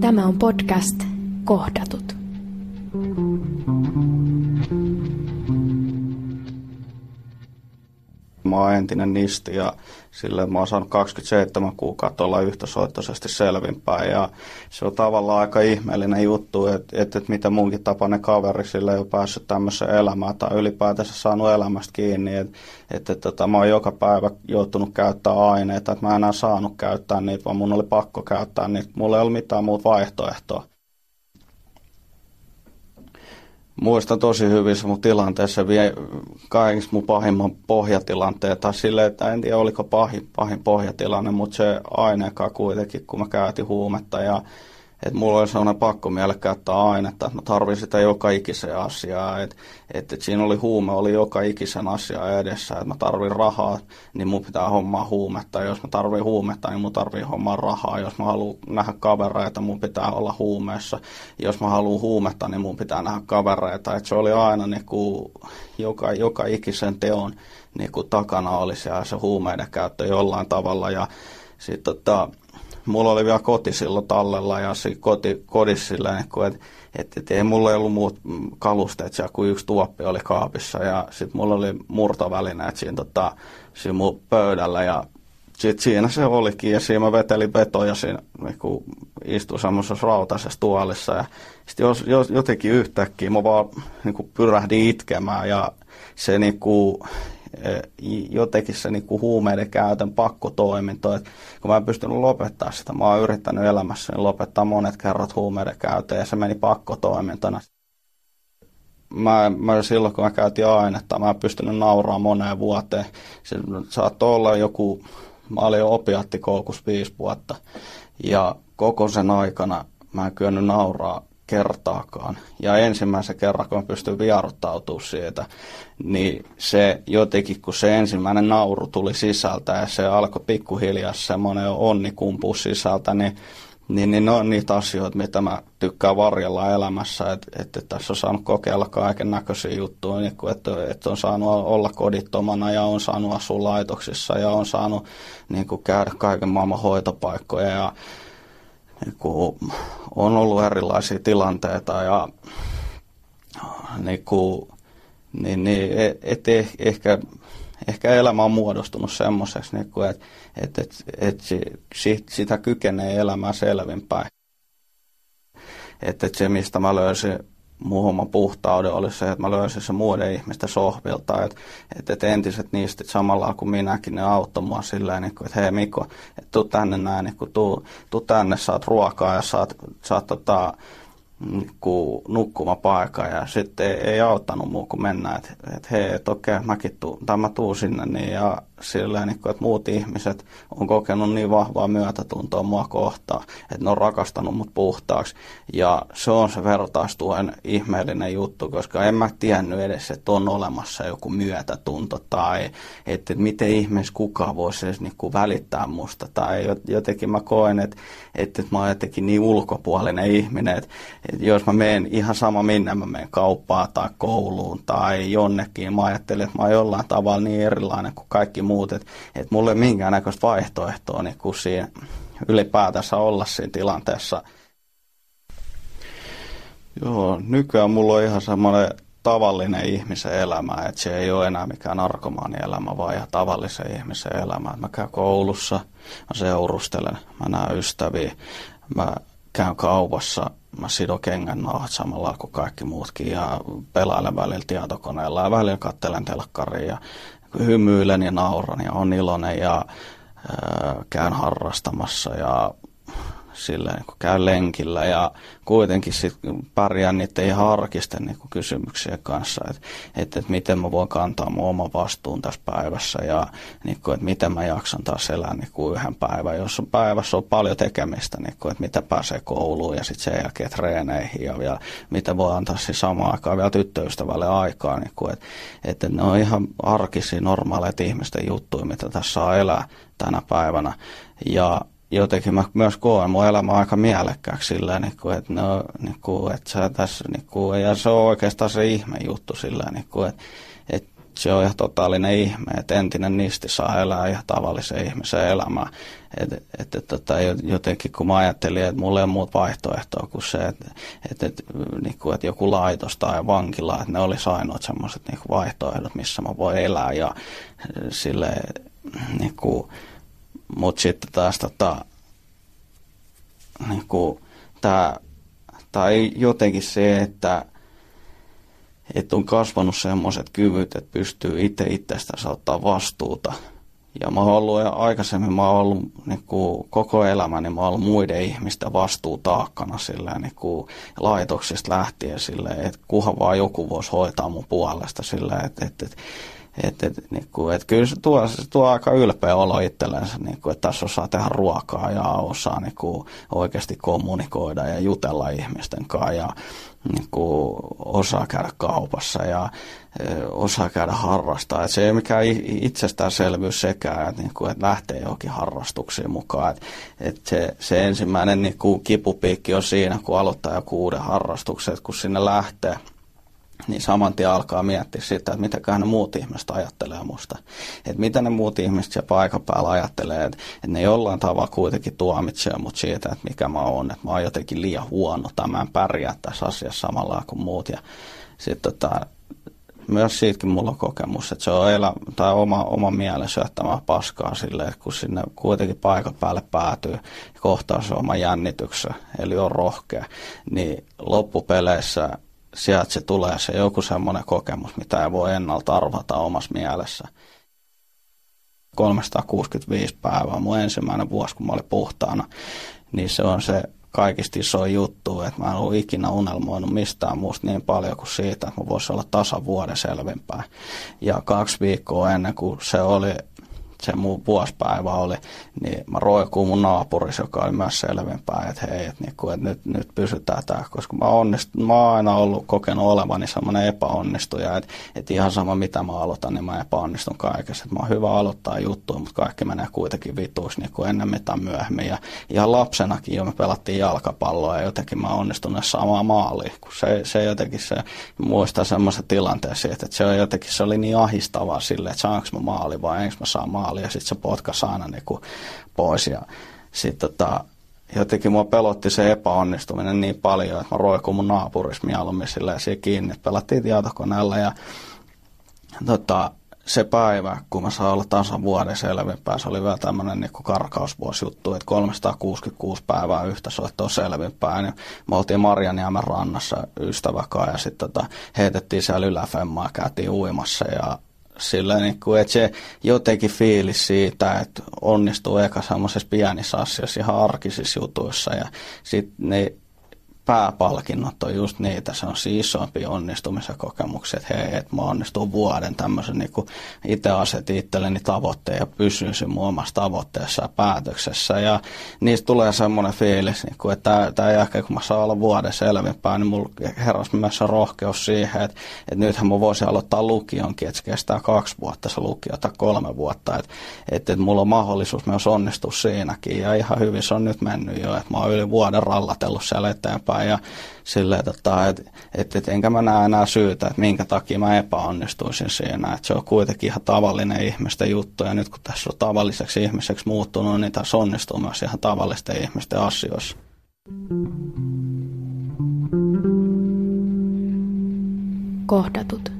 Tämä on podcast Kohdatut. Mä oon entinen nisti ja sille mä oon saanut 27 kuukautta olla yhtäsoittoisesti selvinpäin. Ja se on tavallaan aika ihmeellinen juttu, että, että, mitä munkin tapainen kaveri sille ei ole päässyt tämmöiseen elämään tai ylipäätänsä saanut elämästä kiinni, että, että, että, että mä oon joka päivä joutunut käyttää aineita, että mä en enää saanut käyttää niitä, vaan mun oli pakko käyttää niitä, mulla ei ollut mitään muuta vaihtoehtoa. Muistan tosi hyvin se mun tilanteessa vie kaikista mun pahimman pohjatilanteen. Tai silleen, että en tiedä oliko pahin, pahin pohjatilanne, mutta se aineekaan kuitenkin, kun mä käytin huumetta ja että mulla oli sellainen pakko miele käyttää ainetta, että mä tarvin sitä joka ikiseen asiaan. Että et, et siinä oli huume, oli joka ikisen asian edessä. Että mä tarvin rahaa, niin mun pitää hommaa huumetta. Jos mä tarvin huumetta, niin mun tarvii hommaa rahaa. Jos mä haluan nähdä kavereita, mun pitää olla huumeessa. Jos mä haluan huumetta, niin mun pitää nähdä kavereita. Että se oli aina niin kuin, joka, joka ikisen teon niin kuin takana oli siellä se huumeiden käyttö jollain tavalla. Ja sitten tota, mulla oli vielä koti silloin tallella ja se koti, kodissa silleen, että et, et ei mulla ollut muut kalusteet siellä kuin yksi tuoppi oli kaapissa ja sitten mulla oli murtovälineet siinä, tota, siinä mun pöydällä ja sitten siinä se olikin ja siinä mä vetelin betoja siinä, niin istuin semmoisessa rautaisessa tuolissa ja sitten jos, jos, jotenkin yhtäkkiä mä vaan niin pyrähdin itkemään ja se niin kuin, jotenkin se niin kuin huumeiden käytön pakkotoiminto, että kun mä en pystynyt lopettaa sitä, mä oon yrittänyt elämässäni lopettaa monet kerrat huumeiden käytön ja se meni pakkotoimintona. Mä, mä silloin kun mä käytin ainetta, mä en pystynyt nauraa moneen vuoteen. Se saattoi olla joku, mä olin jo viisi vuotta ja koko sen aikana mä en kyennyt nauraa kertaakaan. Ja ensimmäisen kerran, kun mä pystyin vierottautumaan siitä, niin se jotenkin, kun se ensimmäinen nauru tuli sisältä ja se alkoi pikkuhiljaa semmoinen onni kumpua sisältä, niin niin, niin ne on niitä asioita, mitä mä tykkään varjella elämässä, että, että tässä on saanut kokeilla kaiken näköisiä juttuja, niin että, että on saanut olla kodittomana ja on saanut asua laitoksissa ja on saanut niin kuin, käydä kaiken maailman hoitopaikkoja ja niin on ollut erilaisia tilanteita ja niin kuin, niin, niin, et, et, ehkä, ehkä elämä on muodostunut semmoiseksi, niin että et, et, et, sit, sitä kykenee elämään selvinpäin. Että et se, mistä mä löysin muun puhtauden oli se, että mä löysin se muiden ihmisten sohvilta, että, että, että entiset niistä samalla kuin minäkin, ne auttoi mua silleen, niin kuin, että hei Mikko, että tuu tänne näin, niin kuin, tuu, tuu tänne, saat ruokaa ja saat, saat tota, niin nukkumapaikka. Ja sitten ei, ei auttanut muu kuin mennä, että et, hei, että okei, mäkin tuu, tai mä tuun sinne niin ja sillä niin kuin, että muut ihmiset on kokenut niin vahvaa myötätuntoa mua kohtaan, että ne on rakastanut mut puhtaaksi. Ja se on se vertaistuen ihmeellinen juttu, koska en mä tiennyt edes, että on olemassa joku myötätunto tai että, miten ihmeessä kukaan voisi edes niin kuin välittää musta. Tai jotenkin mä koen, että, että, että mä oon jotenkin niin ulkopuolinen ihminen, että että jos mä menen ihan sama minne mä menen kauppaan tai kouluun tai jonnekin, mä ajattelen, että mä oon jollain tavalla niin erilainen kuin kaikki muut, että, että mulla ei ole minkäännäköistä vaihtoehtoa niin kuin siinä ylipäätänsä olla siinä tilanteessa. Joo, nykyään mulla on ihan semmoinen tavallinen ihmisen elämä, että se ei ole enää mikään narkomaanielämä, vaan ihan tavallisen ihmisen elämä. Mä käyn koulussa, mä seurustelen, mä näen ystäviä, mä käyn kaupassa, mä sidon kengän nauhat samalla kuin kaikki muutkin ja pelailen välillä tietokoneella ja välillä kattelen telkkaria ja hymyilen ja nauran ja on iloinen ja käyn harrastamassa ja silleen, kun käy lenkillä ja kuitenkin sit pärjään niiden ihan arkisten niin kysymyksien kanssa, että et, et miten mä voin kantaa mun oman vastuun tässä päivässä ja niin kuin, että miten mä jaksan taas elää niin kuin yhden päivän. Jos on päivässä on paljon tekemistä, niin kuin, että mitä pääsee kouluun ja sitten sen jälkeen treeneihin ja vielä mitä voi antaa siinä samaan aikaan vielä tyttöystävälle aikaa. Niin kuin, että, että ne on ihan arkisia, normaaleita ihmisten juttuja, mitä tässä saa elää tänä päivänä. Ja jotenkin mä myös koen mun elämä aika mielekkääksi sillä niin kuin, että, no, niin kuin, että sä tässä, niin kuin, ja se on oikeastaan se ihme juttu sillä niin kuin, että, että se on ihan totaalinen ihme, että entinen nisti saa elää ihan tavallisen ihmisen elämää. Et, et, et, tota, jotenkin kun mä ajattelin, että mulla ei ole muuta vaihtoehtoa kuin se, että et, et, niin kuin, että joku laitos tai vankila, että ne olisi ainoat semmoiset niin vaihtoehdot, missä mä voin elää ja sille, niin kuin, mutta sitten taas tota, niin kuin, tämä, tai jotenkin se, että että on kasvanut semmoiset kyvyt, että pystyy itse itsestänsä ottaa vastuuta. Ja mä oon ollut aikaisemmin, mä oon ollut niin kuin, koko elämäni, mä oon ollut muiden ihmisten vastuutaakkana silleen, niin kuin, laitoksista lähtien silleen, että kuhan vaan joku voisi hoitaa mun puolesta silleen, että, että, että et, et, niin kuin, et kyllä se tuo, se tuo aika ylpeä olo itsellensä, niin kuin, että tässä osaa tehdä ruokaa ja osaa niin kuin, oikeasti kommunikoida ja jutella ihmisten kanssa ja niin kuin, osaa käydä kaupassa ja e, osaa käydä harrastaa. Et se ei ole mikään itsestäänselvyys sekään, että, niin kuin, että lähtee johonkin harrastuksiin mukaan. Et, et se, se ensimmäinen niin kuin, kipupiikki on siinä, kun aloittaa joku uuden harrastuksen, että kun sinne lähtee – niin saman tien alkaa miettiä sitä, että mitäköhän ne muut ihmiset ajattelee musta. Että mitä ne muut ihmiset siellä paikan päällä ajattelee, että, että ne jollain tavalla kuitenkin tuomitsee mut siitä, että mikä mä oon, että mä oon jotenkin liian huono tai mä en pärjää tässä asiassa samalla kuin muut. Ja sitten tota, myös siitäkin mulla on kokemus, että se on elä, tai oma, oma mielen syöttämää paskaa silleen, että kun sinne kuitenkin paikan päälle päätyy ja kohtaa se oma jännityksen, eli on rohkea, niin loppupeleissä sieltä se tulee se joku semmoinen kokemus, mitä ei voi ennalta arvata omassa mielessä. 365 päivää, mun ensimmäinen vuosi, kun mä olin puhtaana, niin se on se kaikista iso juttu, että mä en ollut ikinä unelmoinut mistään muusta niin paljon kuin siitä, että mä voisin olla tasan vuoden selvinpäin. Ja kaksi viikkoa ennen kuin se oli se mun vuosipäivä oli, niin mä roikuun mun naapurissa, joka oli myös selvinpäin, että hei, että, niinku, että nyt, nyt pysytään tää, koska mä, onnistun, mä oon aina ollut kokenut olevani semmoinen epäonnistuja, että, että ihan sama mitä mä aloitan, niin mä epäonnistun kaikessa. Että mä oon hyvä aloittaa juttuja, mutta kaikki menee kuitenkin vituiksi niin kuin ennen mitä myöhemmin. Ja ihan lapsenakin jo me pelattiin jalkapalloa ja jotenkin mä onnistun samaa maaliin, kun se, se jotenkin se muistaa semmoisen tilanteen siitä, että se, jotenkin, se oli niin ahistavaa silleen, että saanko mä maali vai enkö mä saa maali maali ja sitten se potkasi aina niin pois. Ja sitten tota, jotenkin mua pelotti se epäonnistuminen niin paljon, että mä roikuin mun naapurissa mieluummin silleen siihen kiinni. Pelattiin tietokoneella ja tota, se päivä, kun mä saan olla tasan vuoden selvinpäin, se oli vielä tämmöinen niin karkausvuosijuttu, että 366 päivää yhtä soittoa selvinpäin. Niin me oltiin Marjaniemen rannassa ystäväkaan ja sitten tota, heitettiin siellä yläfemmaa käytiin uimassa ja sillä niin kuin, että se jotenkin fiilis siitä, että onnistuu eka semmoisessa pienissä asioissa ihan arkisissa jutuissa ja sitten ne pääpalkinnot on just niitä, se on siis isompia onnistumisen kokemuksia, että hei, että mä onnistun vuoden tämmöisen niin itse asetin itselleni tavoitteen ja pysyisin mun omassa tavoitteessa ja päätöksessä. Ja niistä tulee semmoinen fiilis, niin kuin, että tämä jälkeen kun mä saan olla vuoden selvinpäin, niin mulla heräsi myös rohkeus siihen, että, että nythän mä voisin aloittaa lukionkin, että se kestää kaksi vuotta se lukio tai kolme vuotta, että, että, että mulla on mahdollisuus myös onnistua siinäkin. Ja ihan hyvin se on nyt mennyt jo, että mä oon yli vuoden rallatellut siellä eteenpäin eteenpäin ja silleen, tota, että et, et, enkä mä näe enää syytä, että minkä takia mä epäonnistuisin siinä. Että se on kuitenkin ihan tavallinen ihmisten juttu ja nyt kun tässä on tavalliseksi ihmiseksi muuttunut, niin tässä onnistuu myös ihan tavallisten ihmisten asioissa. Kohdatut.